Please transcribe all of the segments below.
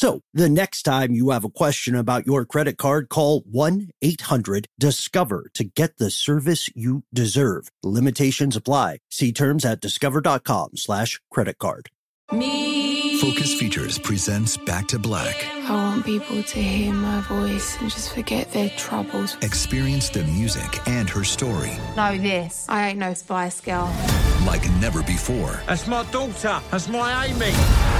So the next time you have a question about your credit card, call 1-800-DISCOVER to get the service you deserve. Limitations apply. See terms at discover.com slash credit card. Focus Features presents Back to Black. I want people to hear my voice and just forget their troubles. Experience the music and her story Know this. I ain't no spy Girl. like never before That's my daughter. That's my Amy.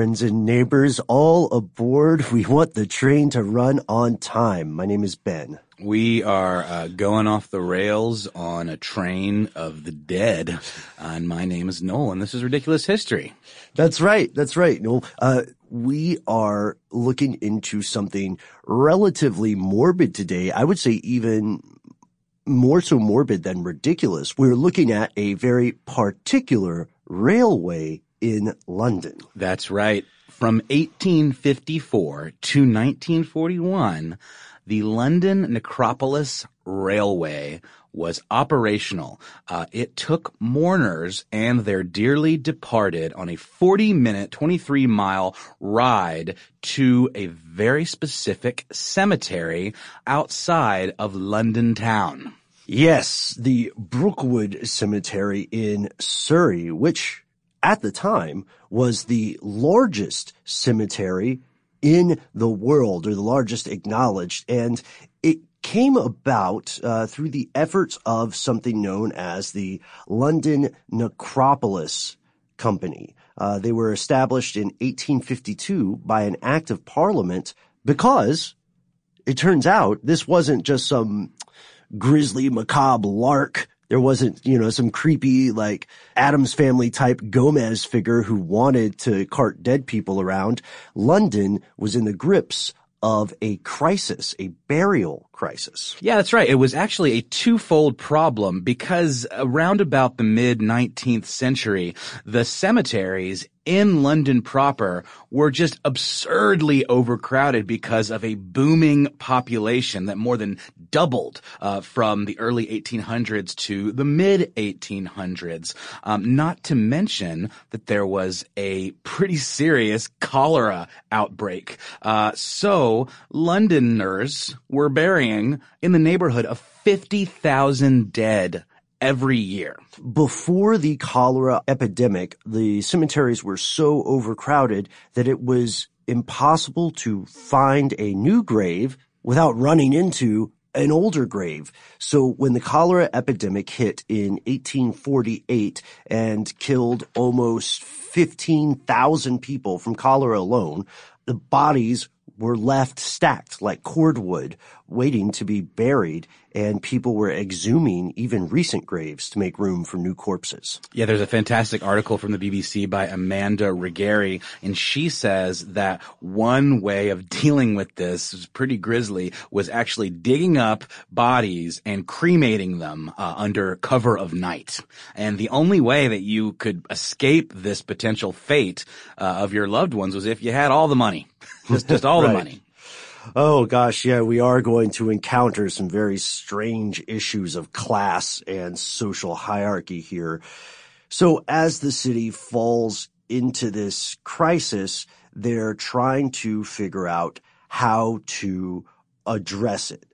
Friends and neighbors, all aboard. We want the train to run on time. My name is Ben. We are uh, going off the rails on a train of the dead, uh, and my name is Noel, and this is Ridiculous History. That's right. That's right. No, uh, we are looking into something relatively morbid today. I would say even more so morbid than ridiculous. We're looking at a very particular railway in London. That's right. From 1854 to 1941, the London Necropolis Railway was operational. Uh, it took mourners and their dearly departed on a 40 minute, 23 mile ride to a very specific cemetery outside of London town. Yes, the Brookwood Cemetery in Surrey, which at the time was the largest cemetery in the world or the largest acknowledged. And it came about uh, through the efforts of something known as the London Necropolis Company. Uh, they were established in 1852 by an act of parliament because it turns out this wasn't just some grisly macabre lark. There wasn't, you know, some creepy, like, Addams family type Gomez figure who wanted to cart dead people around. London was in the grips of a crisis, a burial crisis. Yeah, that's right. It was actually a twofold problem because around about the mid 19th century, the cemeteries in London proper were just absurdly overcrowded because of a booming population that more than doubled uh, from the early 1800s to the mid 1800s. Um, not to mention that there was a pretty serious cholera outbreak. Uh, so Londoners were burying in the neighborhood of 50,000 dead every year. Before the cholera epidemic, the cemeteries were so overcrowded that it was impossible to find a new grave without running into an older grave. So when the cholera epidemic hit in 1848 and killed almost 15,000 people from cholera alone, the bodies were left stacked like cordwood, waiting to be buried, and people were exhuming even recent graves to make room for new corpses. Yeah, there's a fantastic article from the BBC by Amanda Ruggeri, and she says that one way of dealing with this was pretty grisly was actually digging up bodies and cremating them uh, under cover of night. And the only way that you could escape this potential fate uh, of your loved ones was if you had all the money. Just, just all Right. the money. Oh gosh, yeah, we are going to encounter some very strange issues of class and social hierarchy here. So as the city falls into this crisis, they're trying to figure out how to address it.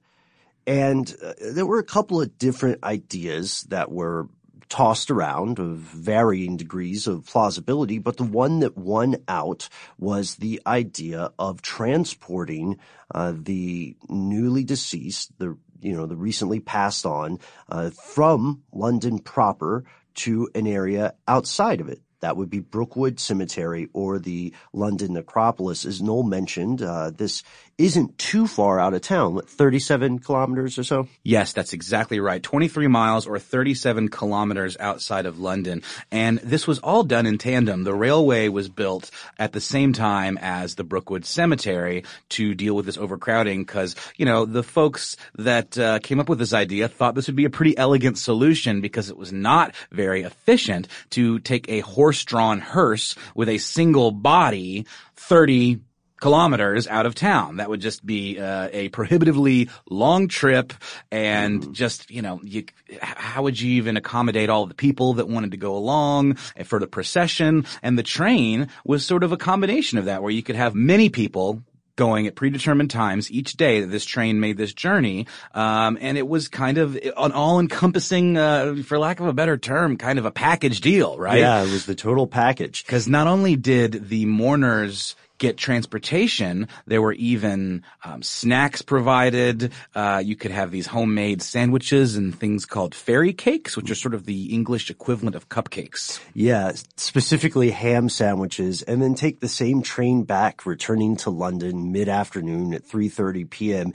And uh, there were a couple of different ideas that were tossed around of varying degrees of plausibility, but the one that won out was the idea of transporting uh, the newly deceased, the you know the recently passed on, uh, from London proper to an area outside of it. That would be Brookwood Cemetery or the London Necropolis. As Noel mentioned, uh, this isn't too far out of town, what, 37 kilometers or so? Yes, that's exactly right. 23 miles or 37 kilometers outside of London. And this was all done in tandem. The railway was built at the same time as the Brookwood Cemetery to deal with this overcrowding because, you know, the folks that uh, came up with this idea thought this would be a pretty elegant solution because it was not very efficient to take a horse-drawn hearse with a single body 30 kilometers out of town. That would just be uh, a prohibitively long trip and just, you know, you, how would you even accommodate all the people that wanted to go along for the procession? And the train was sort of a combination of that where you could have many people going at predetermined times each day that this train made this journey. Um, and it was kind of an all-encompassing, uh, for lack of a better term, kind of a package deal, right? Yeah, it was the total package. Because not only did the mourners get transportation, there were even um, snacks provided. Uh, you could have these homemade sandwiches and things called fairy cakes, which are sort of the English equivalent of cupcakes. Yeah, specifically ham sandwiches, and then take the same train back, returning to London mid-afternoon at 3.30 p.m.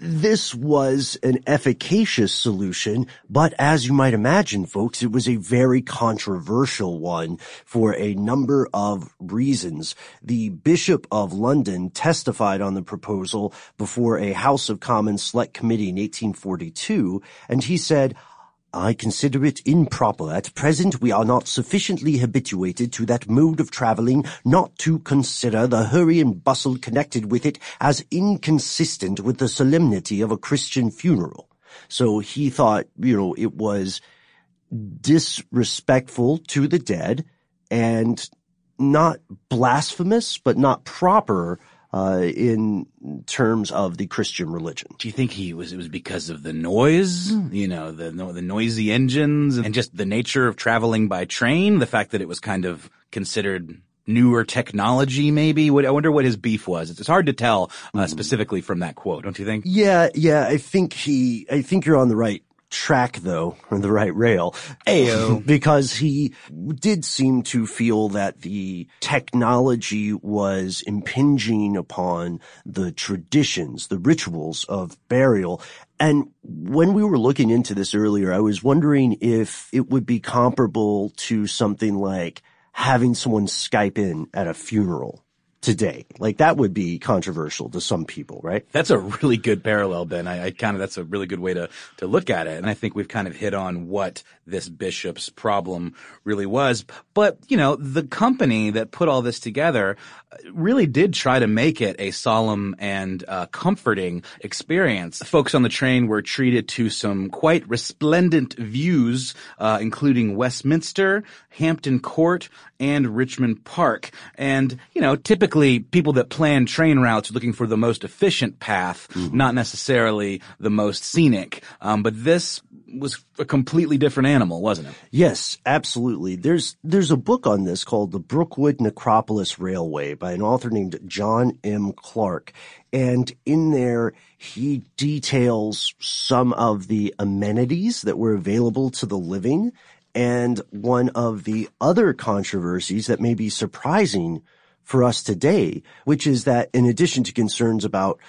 This was an efficacious solution, but as you might imagine, folks, it was a very controversial one for a number of reasons. The Bishop of London testified on the proposal before a House of Commons Select Committee in 1842, and he said, I consider it improper. At present, we are not sufficiently habituated to that mode of travelling not to consider the hurry and bustle connected with it as inconsistent with the solemnity of a Christian funeral. So he thought, you know, it was disrespectful to the dead and not blasphemous, but not proper uh, in terms of the Christian religion. Do you think he was? It was because of the noise, you know, the the noisy engines, and just the nature of traveling by train. The fact that it was kind of considered newer technology, maybe. What I wonder what his beef was. It's, it's hard to tell uh, specifically from that quote, don't you think? Yeah, yeah, I think he, I think you're on the right track though, or the right rail. Ayo. because he did seem to feel that the technology was impinging upon the traditions, the rituals of burial. And when we were looking into this earlier, I was wondering if it would be comparable to something like having someone Skype in at a funeral today. Like that would be controversial to some people, right? That's a really good parallel, Ben. I, I kind of, that's a really good way to, to look at it. And I think we've kind of hit on what this bishop's problem really was. But, you know, the company that put all this together uh, really did try to make it a solemn and uh, comforting experience. Folks on the train were treated to some quite resplendent views, uh, including Westminster, Hampton Court, and Richmond Park. And, you know, typically people that plan train routes are looking for the most efficient path, not necessarily the most scenic. Um, but this was a completely different animal, wasn't it? Yes, absolutely. There's there's a book on this called The Brookwood Necropolis Railway by an author named John M. Clarke. And in there, he details some of the amenities that were available to the living. And one of the other controversies that may be surprising for us today, which is that in addition to concerns about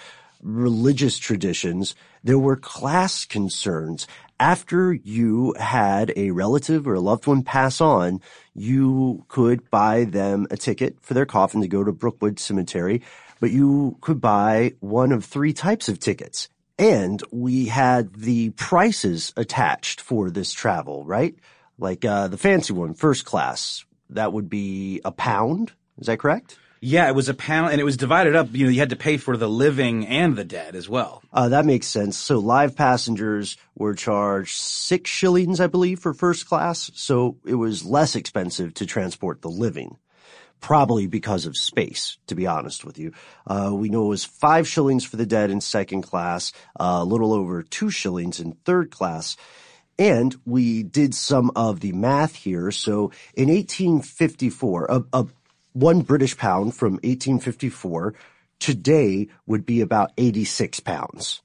religious traditions, there were class concerns. After you had a relative or a loved one pass on, you could buy them a ticket for their coffin to go to Brookwood Cemetery, but you could buy one of three types of tickets. And we had the prices attached for this travel, right? Like uh, the fancy one, first class, that would be a pound. Is that correct? Yeah, it was a pound, and it was divided up. You know, you had to pay for the living and the dead as well. Uh, that makes sense. So live passengers were charged six shillings, I believe, for first class. So it was less expensive to transport the living. Probably because of space, to be honest with you. Uh, we know it was five shillings for the dead in second class, uh, a little over two shillings in third class. And we did some of the math here. So in 1854, a, a one British pound from 1854 today would be about 86 pounds.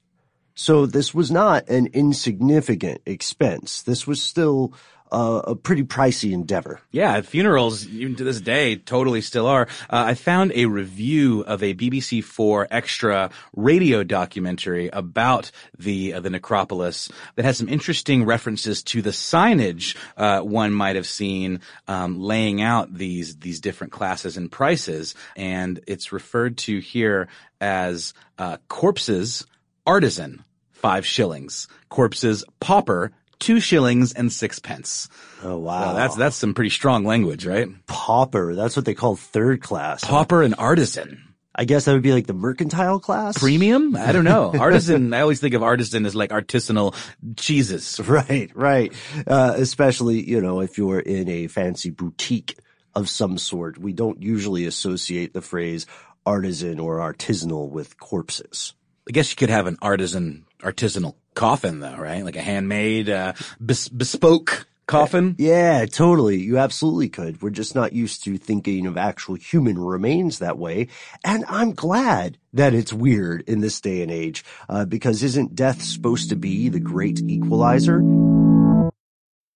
So this was not an insignificant expense. This was still uh, a pretty pricey endeavor. Yeah, funerals, even to this day, totally still are. Uh, I found a review of a BBC Four extra radio documentary about the uh, the necropolis that has some interesting references to the signage uh, one might have seen um, laying out these these different classes and prices, and it's referred to here as uh, corpses artisan five shillings, corpses pauper two shillings and sixpence. Oh wow, that's that's some pretty strong language, right? Pauper. That's what they call third class. Pauper and artisan. I guess that would be like the mercantile class. Premium? I don't know. Artisan. I always think of artisan as like artisanal cheeses. Right, right. Uh, especially you know if you're in a fancy boutique of some sort. We don't usually associate the phrase artisan or artisanal with corpses. I guess you could have an artisan, artisanal coffin though, right? Like a handmade, uh, bes- bespoke coffin. Yeah, totally. You absolutely could. We're just not used to thinking of actual human remains that way. And I'm glad that it's weird in this day and age, uh, because isn't death supposed to be the great equalizer?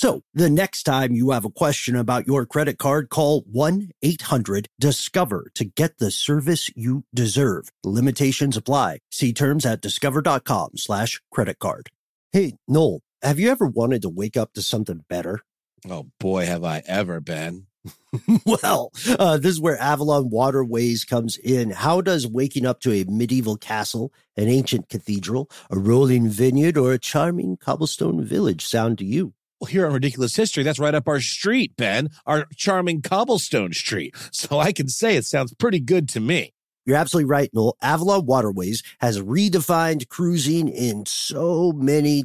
So the next time you have a question about your credit card, call 1-800-DISCOVER to get the service you deserve. Limitations apply. See terms at discover.com slash credit card. Hey, Noel, have you ever wanted to wake up to something better? Oh boy, have I ever been. well, uh, this is where Avalon Waterways comes in. How does waking up to a medieval castle, an ancient cathedral, a rolling vineyard, or a charming cobblestone village sound to you? Here on Ridiculous History, that's right up our street, Ben, our charming cobblestone street. So I can say it sounds pretty good to me. You're absolutely right, Noel. Avalon Waterways has redefined cruising in so many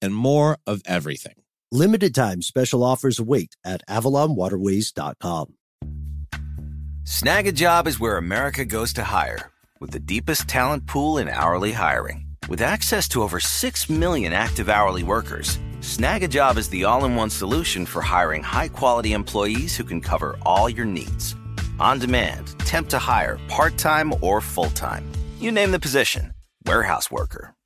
and more of everything. Limited time special offers await at avalonwaterways.com. Snagajob is where America goes to hire, with the deepest talent pool in hourly hiring. With access to over 6 million active hourly workers, Snagajob is the all in one solution for hiring high quality employees who can cover all your needs. On demand, temp to hire, part time or full time. You name the position warehouse worker,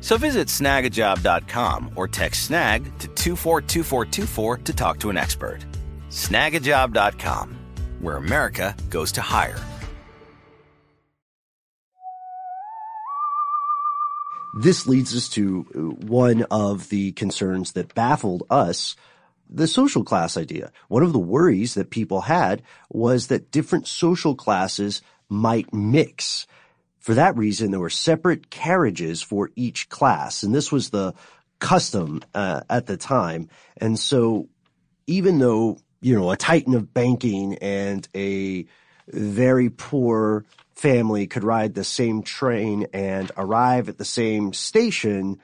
So visit snagajob.com or text snag to 242424 to talk to an expert. Snagajob.com, where America goes to hire. This leads us to uh, one of the concerns that baffled us the social class idea. One of the worries that people had was that different social classes might mix. For that reason, there were separate carriages for each class, and this was the custom uh, at the time. And so, even though you know a titan of banking and a very poor family could ride the same train and arrive at the same station,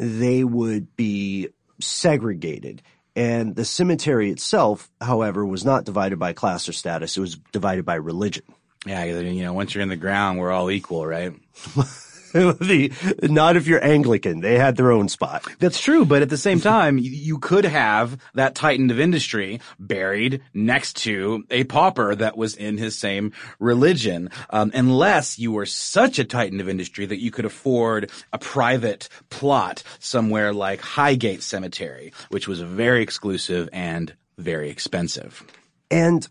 they would be segregated. And the cemetery itself, however, was not divided by class or status. It was divided by religion. Yeah, you know, once you're in the ground, we're all equal, right? the, not if you're Anglican. They had their own spot. That's true, but at the same time, you could have that titan of industry buried next to a pauper that was in his same religion, um, unless you were such a titan of industry that you could afford a private plot somewhere like Highgate Cemetery, which was very exclusive and very expensive. And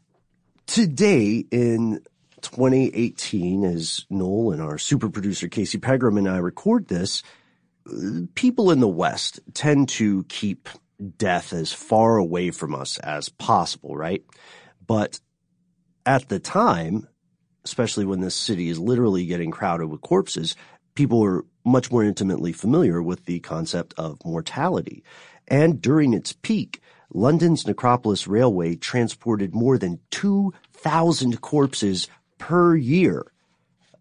today in 2018, as Noel and our super producer Casey Pegram and I record this, people in the West tend to keep death as far away from us as possible, right? But at the time, especially when this city is literally getting crowded with corpses, people are much more intimately familiar with the concept of mortality. And during its peak, London's Necropolis Railway transported more than 2,000 corpses per year.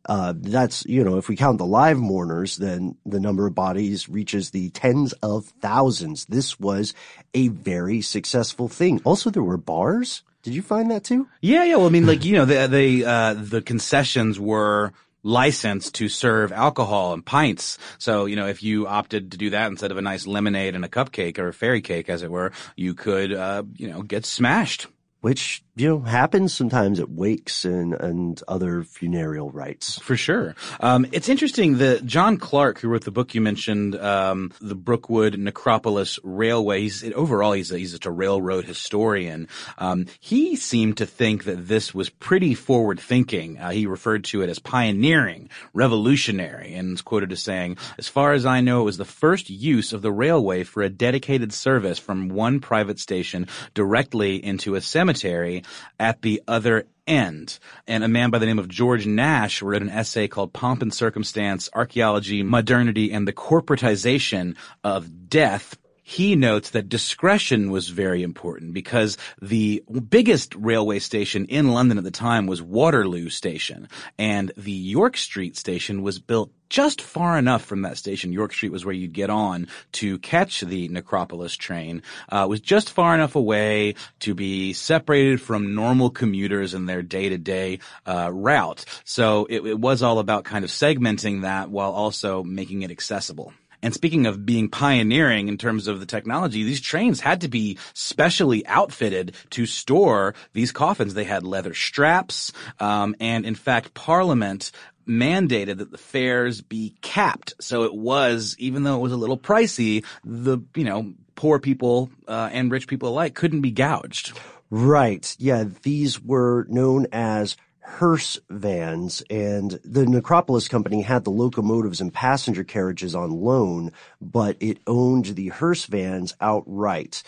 Uh, that's, you know, if we count the live mourners, then the number of bodies reaches the tens of thousands. This was a very successful thing. Also, there were bars. Did you find that too? Yeah, yeah. Well, I mean, like, you know, the, the, uh, the concessions were licensed to serve alcohol and pints. So, you know, if you opted to do that instead of a nice lemonade and a cupcake or a fairy cake, as it were, you could, uh, you know, get smashed which you know happens sometimes at wakes and and other funereal rites. For sure, um, it's interesting that John Clarke, who wrote the book you mentioned, um, the Brookwood Necropolis Railway. He's overall he's a, he's just a railroad historian. Um, he seemed to think that this was pretty forward thinking. Uh, he referred to it as pioneering, revolutionary, and is quoted as saying, "As far as I know, it was the first use of the railway for a dedicated service from one private station directly into a cemetery." Cemetery at the other end. And a man by the name of George Nash wrote an essay called Pomp and Circumstance, Archaeology, Modernity, and the Corporatization of Death he notes that discretion was very important because the biggest railway station in London at the time was Waterloo Station, and the York Street station was built just far enough from that station. York Street was where you'd get on to catch the Necropolis train. Uh, was just far enough away to be separated from normal commuters in their day-to-day uh, route. So it, it was all about kind of segmenting that while also making it accessible. And speaking of being pioneering in terms of the technology, these trains had to be specially outfitted to store these coffins. They had leather straps, um, and in fact, Parliament mandated that the fares be capped. So it was, even though it was a little pricey, the, you know, poor people uh, and rich people alike couldn't be gouged. Right. Yeah. These were known as hearse vans and the Necropolis company had the locomotives and passenger carriages on loan, but it owned the hearse vans outright.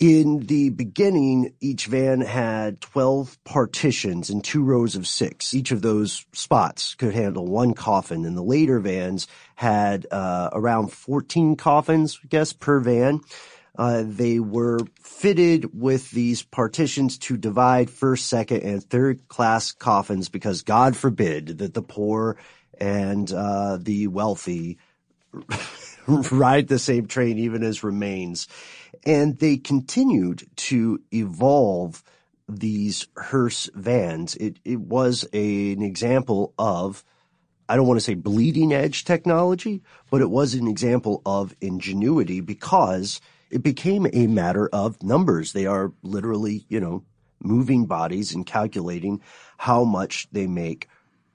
In the beginning, each van had 12 partitions in two rows of six. Each of those spots could handle one coffin, and the later vans had uh, around 14 coffins, I guess, per van. Uh, they were fitted with these partitions to divide first, second, and third class coffins because God forbid that the poor and uh, the wealthy ride the same train even as remains. And they continued to evolve these hearse vans. It, it was a, an example of I don't want to say bleeding edge technology, but it was an example of ingenuity because it became a matter of numbers. They are literally, you know, moving bodies and calculating how much they make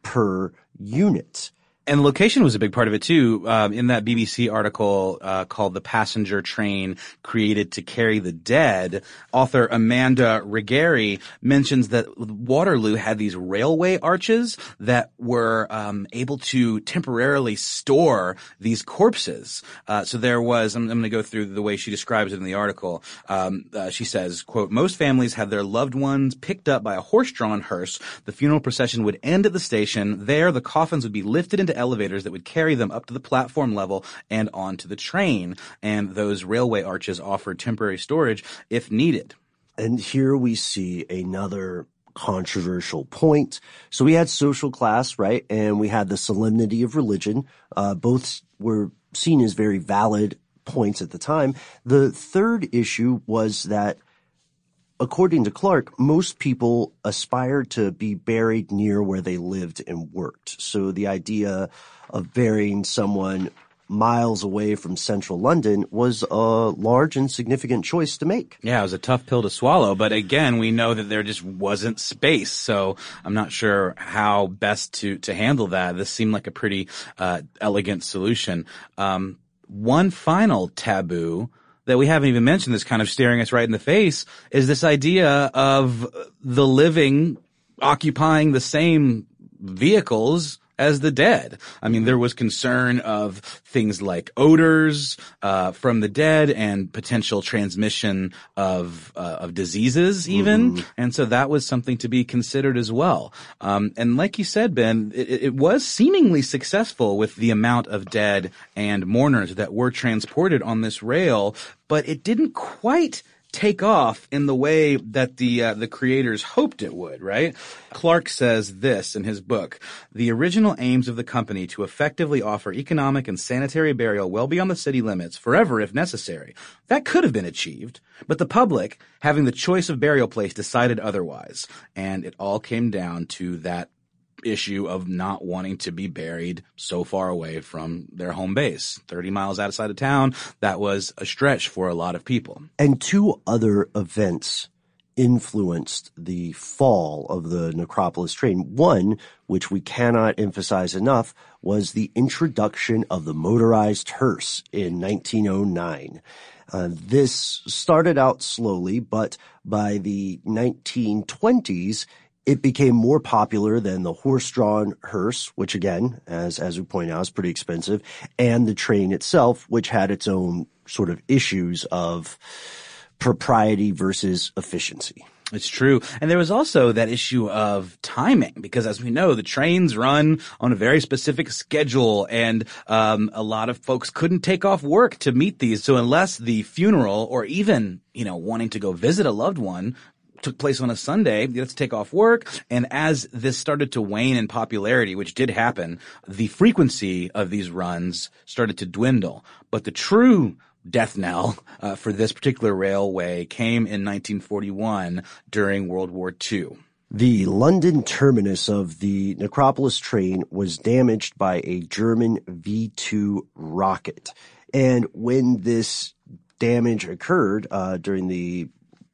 per unit. And location was a big part of it too. Um, in that BBC article uh, called "The Passenger Train Created to Carry the Dead," author Amanda Ruggeri mentions that Waterloo had these railway arches that were um, able to temporarily store these corpses. Uh, so there was. I'm, I'm going to go through the way she describes it in the article. Um, uh, she says, "quote Most families had their loved ones picked up by a horse-drawn hearse. The funeral procession would end at the station. There, the coffins would be lifted into elevators that would carry them up to the platform level and onto the train. And those railway arches offered temporary storage if needed. And here we see another controversial point. So we had social class, right? And we had the solemnity of religion. Uh, both were seen as very valid points at the time. The third issue was that according to Clarke, most people aspired to be buried near where they lived and worked. So the idea of burying someone miles away from central London was a large and significant choice to make. Yeah, it was a tough pill to swallow, but again, we know that there just wasn't space, so I'm not sure how best to, to handle that. This seemed like a pretty, uh, elegant solution. Um, one final taboo that we haven't even mentioned that's kind of staring us right in the face is this idea of the living occupying the same vehicles as the dead. I mean, there was concern of things like odors uh, from the dead and potential transmission of uh, of diseases, even, mm-hmm. and so that was something to be considered as well. Um, and like you said, Ben, it, it was seemingly successful with the amount of dead and mourners that were transported on this rail, but it didn't quite take off in the way that the uh, the creators hoped it would, right? Clarke says this in his book: "The original aims of the company to effectively offer economic and sanitary burial well beyond the city limits, forever if necessary, that could have been achieved, but the public, having the choice of burial place, decided otherwise, and it all came down to that issue of not wanting to be buried so far away from their home base, 30 miles outside of town. That was a stretch for a lot of people. And two other events influenced the fall of the necropolis train. One, which we cannot emphasize enough, was the introduction of the motorized hearse in 1909. Uh, this started out slowly, but by the 1920s, it became more popular than the horse-drawn hearse, which again, as, as we point out, is pretty expensive, and the train itself, which had its own sort of issues of propriety versus efficiency. It's true. And there was also that issue of timing because as we know, the trains run on a very specific schedule and, um, a lot of folks couldn't take off work to meet these. So unless the funeral or even, you know, wanting to go visit a loved one took place on a Sunday. You have to take off work. And as this started to wane in popularity, which did happen, the frequency of these runs started to dwindle. But the true death knell uh, for this particular railway came in 1941 during World War II. The London terminus of the Necropolis train was damaged by a German V-2 rocket. And when this damage occurred uh, during the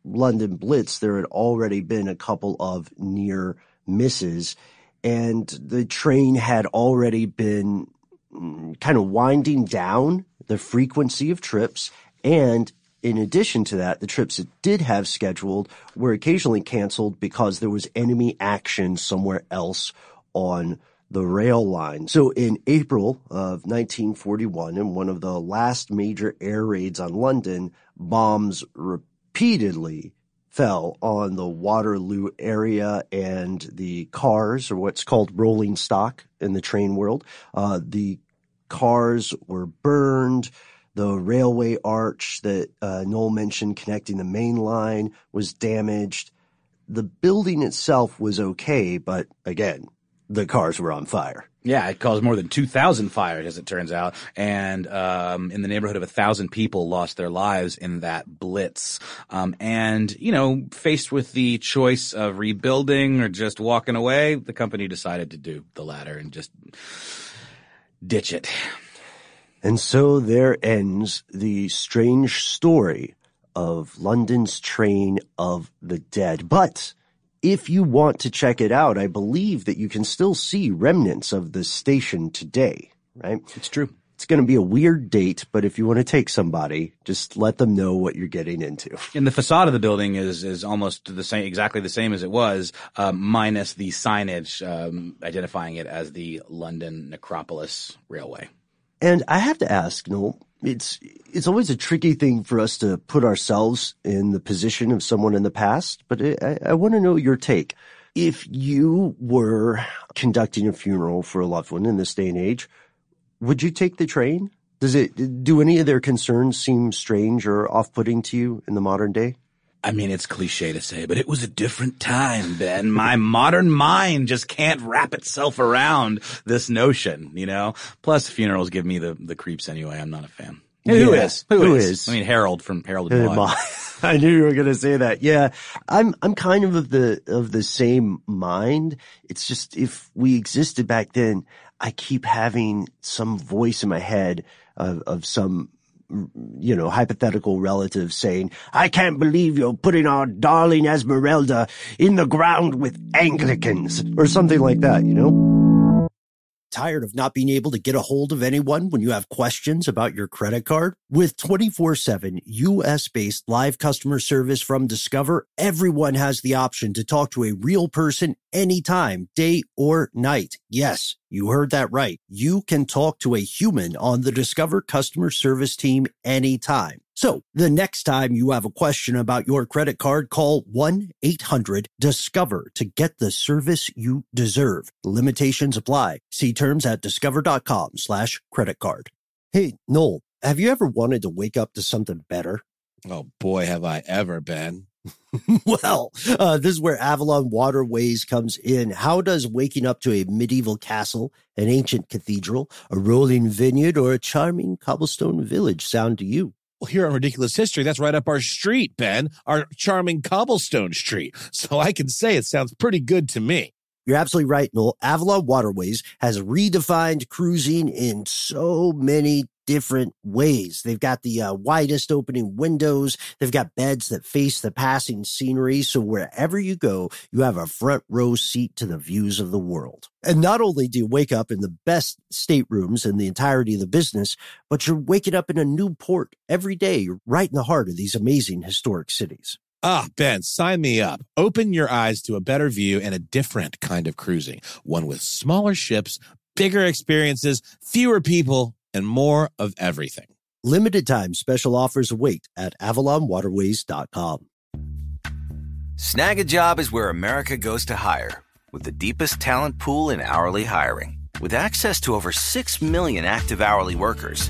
London Blitz, there had already been a couple of near misses, and the train had already been mm, kind of winding down the frequency of trips. And in addition to that, the trips it did have scheduled were occasionally canceled because there was enemy action somewhere else on the rail line. So in April of 1941, in one of the last major air raids on London, bombs fell on the Waterloo area and the cars, or what's called rolling stock in the train world. Uh, the cars were burned. The railway arch that uh, Noel mentioned connecting the main line was damaged. The building itself was okay, but again, the cars were on fire. Yeah, it caused more than 2,000 fires, as it turns out. And, um, in the neighborhood of a thousand people lost their lives in that blitz. Um, and, you know, faced with the choice of rebuilding or just walking away, the company decided to do the latter and just ditch it. And so there ends the strange story of London's train of the dead. But, if you want to check it out, I believe that you can still see remnants of the station today, right? It's true. It's going to be a weird date, but if you want to take somebody, just let them know what you're getting into. And the facade of the building is is almost the same, exactly the same as it was, uh, minus the signage um, identifying it as the London Necropolis Railway. And I have to ask, Noel, it's it's always a tricky thing for us to put ourselves in the position of someone in the past, but I, I want to know your take. If you were conducting a funeral for a loved one in this day and age, would you take the train? Does it do any of their concerns seem strange or off-putting to you in the modern day? I mean, it's cliche to say, but it was a different time, Ben. My modern mind just can't wrap itself around this notion, you know? Plus, funerals give me the, the creeps anyway. I'm not a fan. Who Yeah. is? Who is? is? I mean, Harold from Harold and Maude. Ma- I knew you were going to say that. Yeah, I'm I'm kind of of the of the same mind. It's just if we existed back then, I keep having some voice in my head of of some you know hypothetical relative saying, "I can't believe you're putting our darling Esmeralda in the ground with Anglicans" or something like that. You know. Tired of not being able to get a hold of anyone when you have questions about your credit card? With 24 7 US based live customer service from Discover, everyone has the option to talk to a real person anytime, day or night. Yes, you heard that right. You can talk to a human on the Discover customer service team anytime. So the next time you have a question about your credit card, call 1-800-DISCOVER to get the service you deserve. Limitations apply. See terms at discover.com slash credit card. Hey, Noel, have you ever wanted to wake up to something better? Oh boy, have I ever been. well, uh, this is where Avalon Waterways comes in. How does waking up to a medieval castle, an ancient cathedral, a rolling vineyard, or a charming cobblestone village sound to you? Well, here on Ridiculous History, that's right up our street, Ben, our charming cobblestone street. So I can say it sounds pretty good to me. You're absolutely right, Noel. Avalon Waterways has redefined cruising in so many different ways. They've got the uh, widest opening windows. They've got beds that face the passing scenery. So wherever you go, you have a front row seat to the views of the world. And not only do you wake up in the best staterooms in the entirety of the business, but you're waking up in a new port every day, right in the heart of these amazing historic cities. Ah, Ben, sign me up. Open your eyes to a better view and a different kind of cruising. One with smaller ships, bigger experiences, fewer people, and more of everything. Limited time special offers await at avalonwaterways.com. Snagajob is where America goes to hire, with the deepest talent pool in hourly hiring. With access to over 6 million active hourly workers,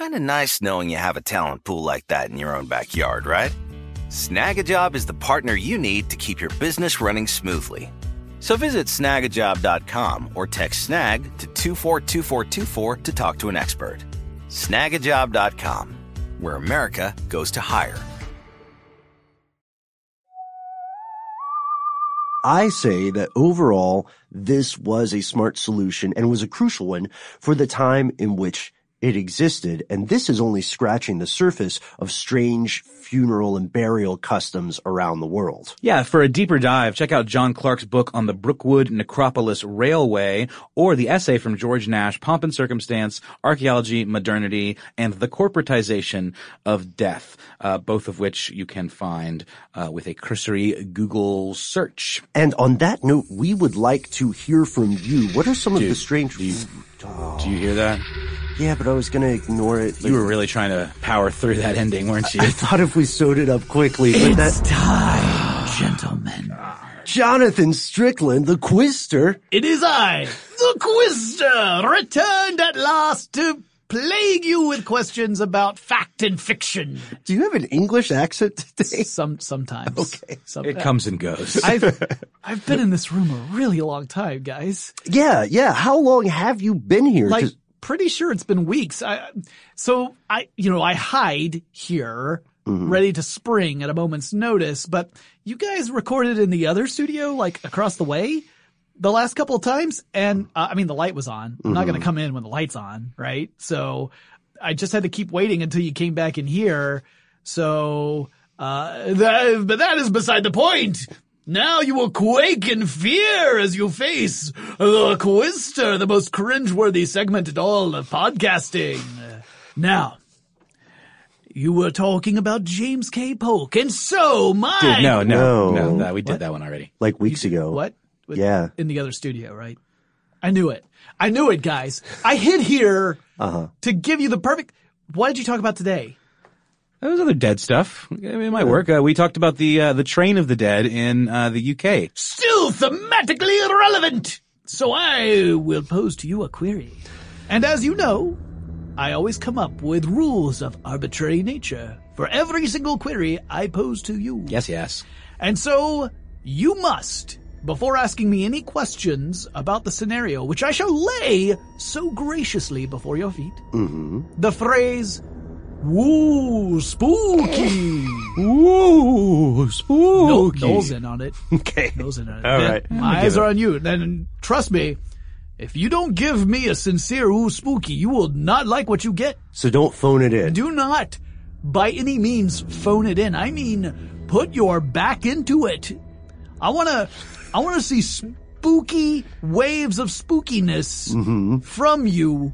Kind of nice knowing you have a talent pool like that in your own backyard, right? Snagajob is the partner you need to keep your business running smoothly. So visit snagajob.com or text snag to 242424 to talk to an expert. Snagajob.com, where America goes to hire. I say that overall, this was a smart solution and was a crucial one for the time in which it existed. And this is only scratching the surface of strange funeral and burial customs around the world. Yeah, for a deeper dive, check out John Clarke's book on the Brookwood Necropolis Railway or the essay from George Nash, Pomp and Circumstance, Archaeology, Modernity, and the Corporatization of Death, uh, both of which you can find uh, with a cursory Google search. And on that note, we would like to hear from you. What are some of the strange... Do you, do you hear that? Yeah, but I was going to ignore it. You were really trying to power through that ending, weren't you? I thought if we sewed it up quickly, but that... time, gentlemen. Jonathan Strickland, the Quister. It is I, the Quister, returned at last to plague you with questions about fact and fiction. Do you have an English accent today? Some sometimes. Okay. Some, It comes and goes. I've I've been in this room a really long time, guys. Yeah, yeah. How long have you been here? Like 'Cause- pretty sure it's been weeks. I, so I, you know, I hide here, Mm-hmm. ready to spring at a moment's notice. But you guys recorded in the other studio, like across the way, the last couple of times, and uh, I mean the light was on. I'm not going Mm-hmm. to come in when the light's on, right? So I just had to keep waiting until you came back in here. So, uh, that, but that is beside the point. Now you will quake in fear as you face the Quister, the most cringeworthy segment in all of podcasting. Now, You were talking about James K. Polk, and so my Dude, no, no, No. no, no, we did that one already. Like weeks ago. What? With- Yeah. In the other studio, right? I knew it. I knew it, guys. I hid here Uh-huh. to give you the perfect. What did you talk about today? That was other dead stuff. It might work. Uh, we talked about the uh, the train of the dead in uh, the UK. Still thematically irrelevant. So I will pose to you a query. And as you know, I always come up with rules of arbitrary nature for every single query I pose to you. Yes, yes. And so you must, before asking me any questions about the scenario, which I shall lay so graciously before your feet, the phrase, woo, spooky. Ooh, No, spooky. Noel's in on it. Okay. Noel's in on it. All Then right. My eyes are on you. Then trust me, if you don't give me a sincere ooh spooky, you will not like what you get. So don't phone it in. Do not, by any means, phone it in. I mean, put your back into it. I wanna, I wanna see spooky waves of spookiness Mm-hmm. from you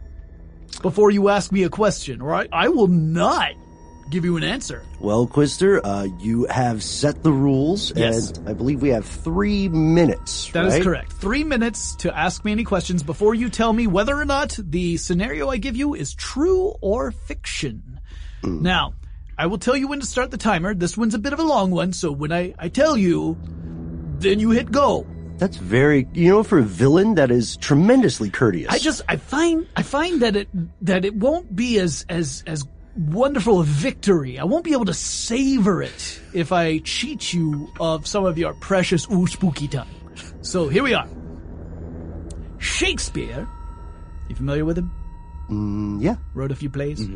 before you ask me a question, or I, I will not give you an answer. Well, Quizster, uh, you have set the rules, Yes. and I believe we have three minutes. That is right? correct. Three minutes to ask me any questions before you tell me whether or not the scenario I give you is true or fiction. Now, I will tell you when to start the timer. This one's a bit of a long one, so when I, I tell you, then you hit go. That's very, you know, for a villain, that is tremendously courteous. I just I find I find that it that it won't be as as as wonderful a victory. I won't be able to savor it if I cheat you of some of your precious ooh spooky time. So here we are. Shakespeare. You familiar with him? Mm, yeah. Wrote a few plays.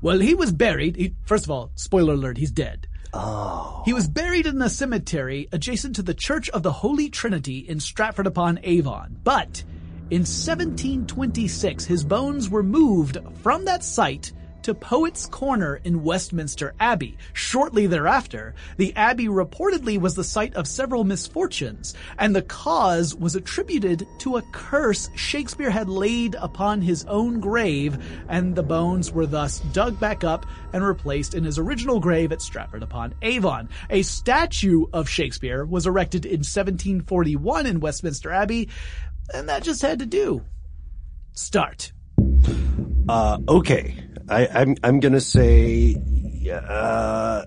Well, he was buried. He, first of all, spoiler alert: he's dead. Oh. He was buried in a cemetery adjacent to the Church of the Holy Trinity in Stratford upon Avon. But in 1726, his bones were moved from that site to Poets' Corner in Westminster Abbey. Shortly thereafter, the abbey reportedly was the site of several misfortunes, and the cause was attributed to a curse Shakespeare had laid upon his own grave, and the bones were thus dug back up and replaced in his original grave at Stratford upon Avon. A statue of Shakespeare was erected in 1741 in Westminster Abbey, and that just had to do. Start. Uh, okay. I, I'm, I'm gonna say, uh,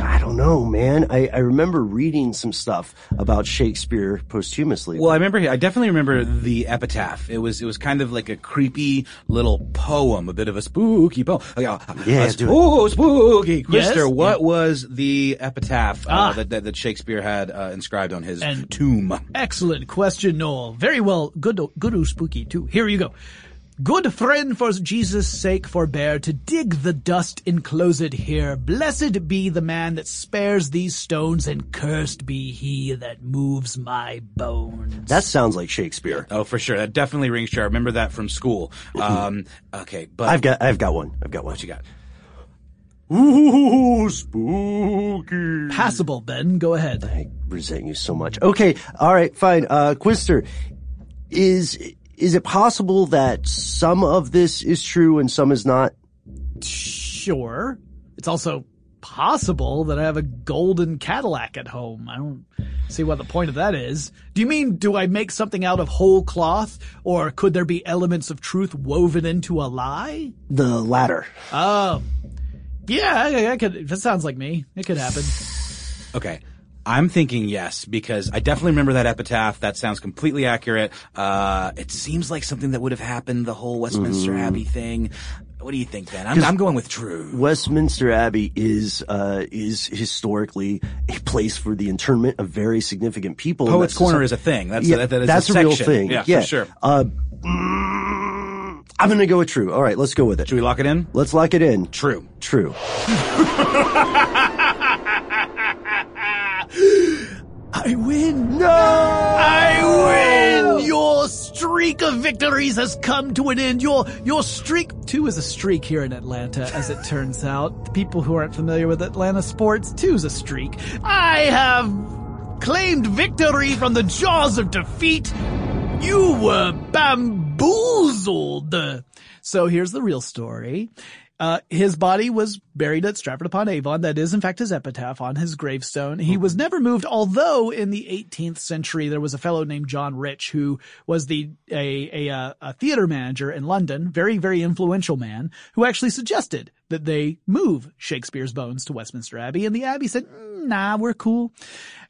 I don't know, man. I, I remember reading some stuff about Shakespeare posthumously. Well, I remember. I definitely remember the epitaph. It was it was kind of like a creepy little poem, a bit of a spooky poem. Like, uh, Yeah, a do spoo- spooky. Krister, Yes? what was the epitaph uh, Ah. that, that that Shakespeare had uh, inscribed on his And- tomb? Excellent question, Noel. Very well. Good, good, spooky too. Here you go. Good friend, for Jesus' sake forbear to dig the dust enclosed here. Blessed be the man that spares these stones, and cursed be he that moves my bones. that sounds like Shakespeare. Oh, for sure. That definitely rings true. I remember that from school. Um, okay, but I've got, I've got one. I've got one. what you got? Ooh, spooky. Passable, Ben. Go ahead. I resent you so much. Okay, all right, fine. Uh, Quizster, is is it possible that some of this is true and some is not? Sure. It's also possible that I have a golden Cadillac at home. I don't see what the point of that is. Do you mean, do I make something out of whole cloth? Or could there be elements of truth woven into a lie? The latter. Oh. Yeah, I, I could, that sounds like me. It could happen. Okay. I'm thinking yes, because I definitely remember that epitaph. That sounds completely accurate. Uh, it seems like something that would have happened, the whole Westminster Abbey thing. What do you think, Ben? I'm, I'm going with true. Westminster Abbey is uh, is historically a place for the internment of very significant people. Poets Corner is a thing. That's yeah, that, that is that's a, a real thing. Yeah, Yeah, for sure. Uh, mm, I'm gonna go with true. All right, let's go with it. Should we lock it in? Let's lock it in. True. True. I win. No! I win! Your streak of victories has come to an end. Your, your streak, two is a streak here in Atlanta, as it turns out. The people who aren't familiar with Atlanta sports, two is a streak. I have claimed victory from the jaws of defeat. You were bamboozled. So here's the real story. Uh, his body was buried at Stratford upon Avon. That is, in fact, his epitaph on his gravestone. He was never moved, although in the 18th century there was a fellow named John Rich who was the a a, uh, a theater manager in London, very very influential man, who actually suggested that they move Shakespeare's bones to Westminster Abbey, and the Abbey said, "Mm, "Nah, we're cool."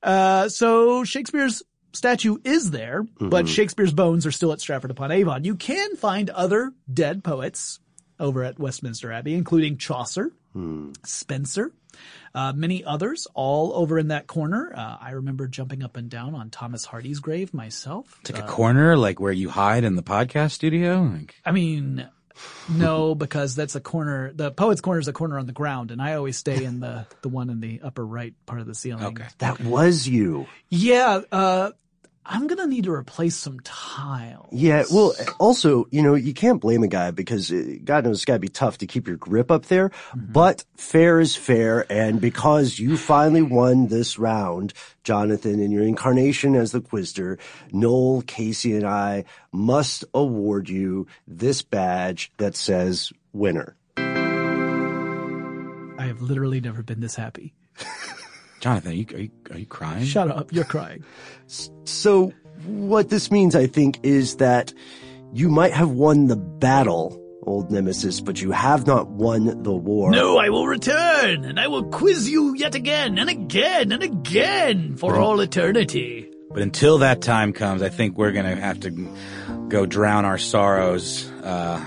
Uh, so Shakespeare's statue is there, but Shakespeare's bones are still at Stratford upon Avon. You can find other dead poets over at Westminster Abbey, including Chaucer, Spenser, uh, many others, all over in that corner. Uh, I remember jumping up and down on Thomas Hardy's grave myself. It's like a corner, like where you hide in the podcast studio. Like, I mean, no, because that's a corner. The poet's corner is a corner on the ground, and I always stay in the the one in the upper right part of the ceiling. Okay. That was you. Yeah, uh, I'm gonna need to replace some tiles. Yeah. Well, also, you know, you can't blame a guy because uh, God knows it's got to be tough to keep your grip up there. But fair is fair. And because you finally won this round, Jonathan, in your incarnation as the Quizster, Noel, Casey, and I must award you this badge that says winner. I have literally never been this happy. Jonathan, are you, are you, are you crying? Shut up, you're crying. So what this means, I think, is that you might have won the battle, old nemesis, but you have not won the war. No, I will return, and I will quiz you yet again and again and again for all eternity. But until that time comes, I think we're gonna have to go drown our sorrows uh,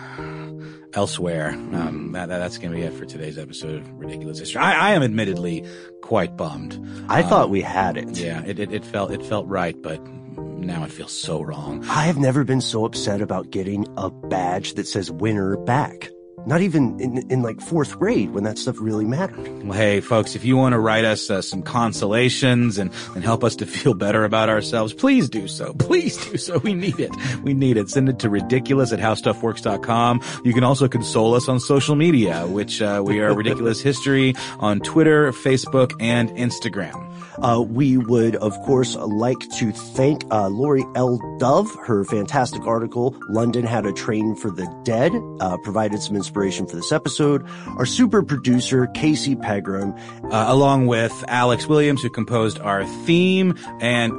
elsewhere. Um, that, that- that's gonna be it for today's episode of Ridiculous History. I, I am admittedly quite bummed. I thought we had it. Yeah, it, it, it felt it felt right, but now it feels so wrong. I have never been so upset about getting a badge that says winner back. Not even in, in like fourth grade when that stuff really mattered. Well, hey, folks, if you want to write us uh, some consolations and, and help us to feel better about ourselves, please do so. Please do so. We need it. We need it. Send it to ridiculous at howstuffworks.com. You can also console us on social media, which uh, we are Ridiculous History on Twitter, Facebook, and Instagram. Uh, we would, of course, like to thank uh, Laurie L. Dove. Her fantastic article, London Had a Train for the Dead, uh, provided some inspiration for this episode. Our super producer, Casey Pegram. Uh, along with Alex Williams, who composed our theme, and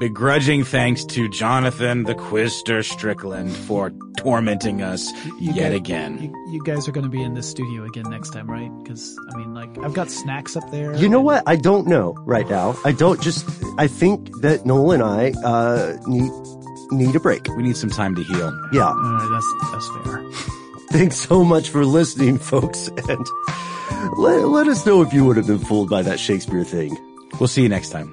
begrudging thanks to Jonathan the Quizster Strickland for tormenting us You yet guys- again. You, you guys are going to be in this studio again next time, right? Because I mean, like, I've got snacks up there. You know and- what? I don't know right now. I don't just, I think that Noel and I, uh, need, need a break. We need some time to heal. Yeah. All right, that's that's fair. Thanks so much for listening, folks. And let, let us know if you would have been fooled by that Shakespeare thing. We'll see you next time.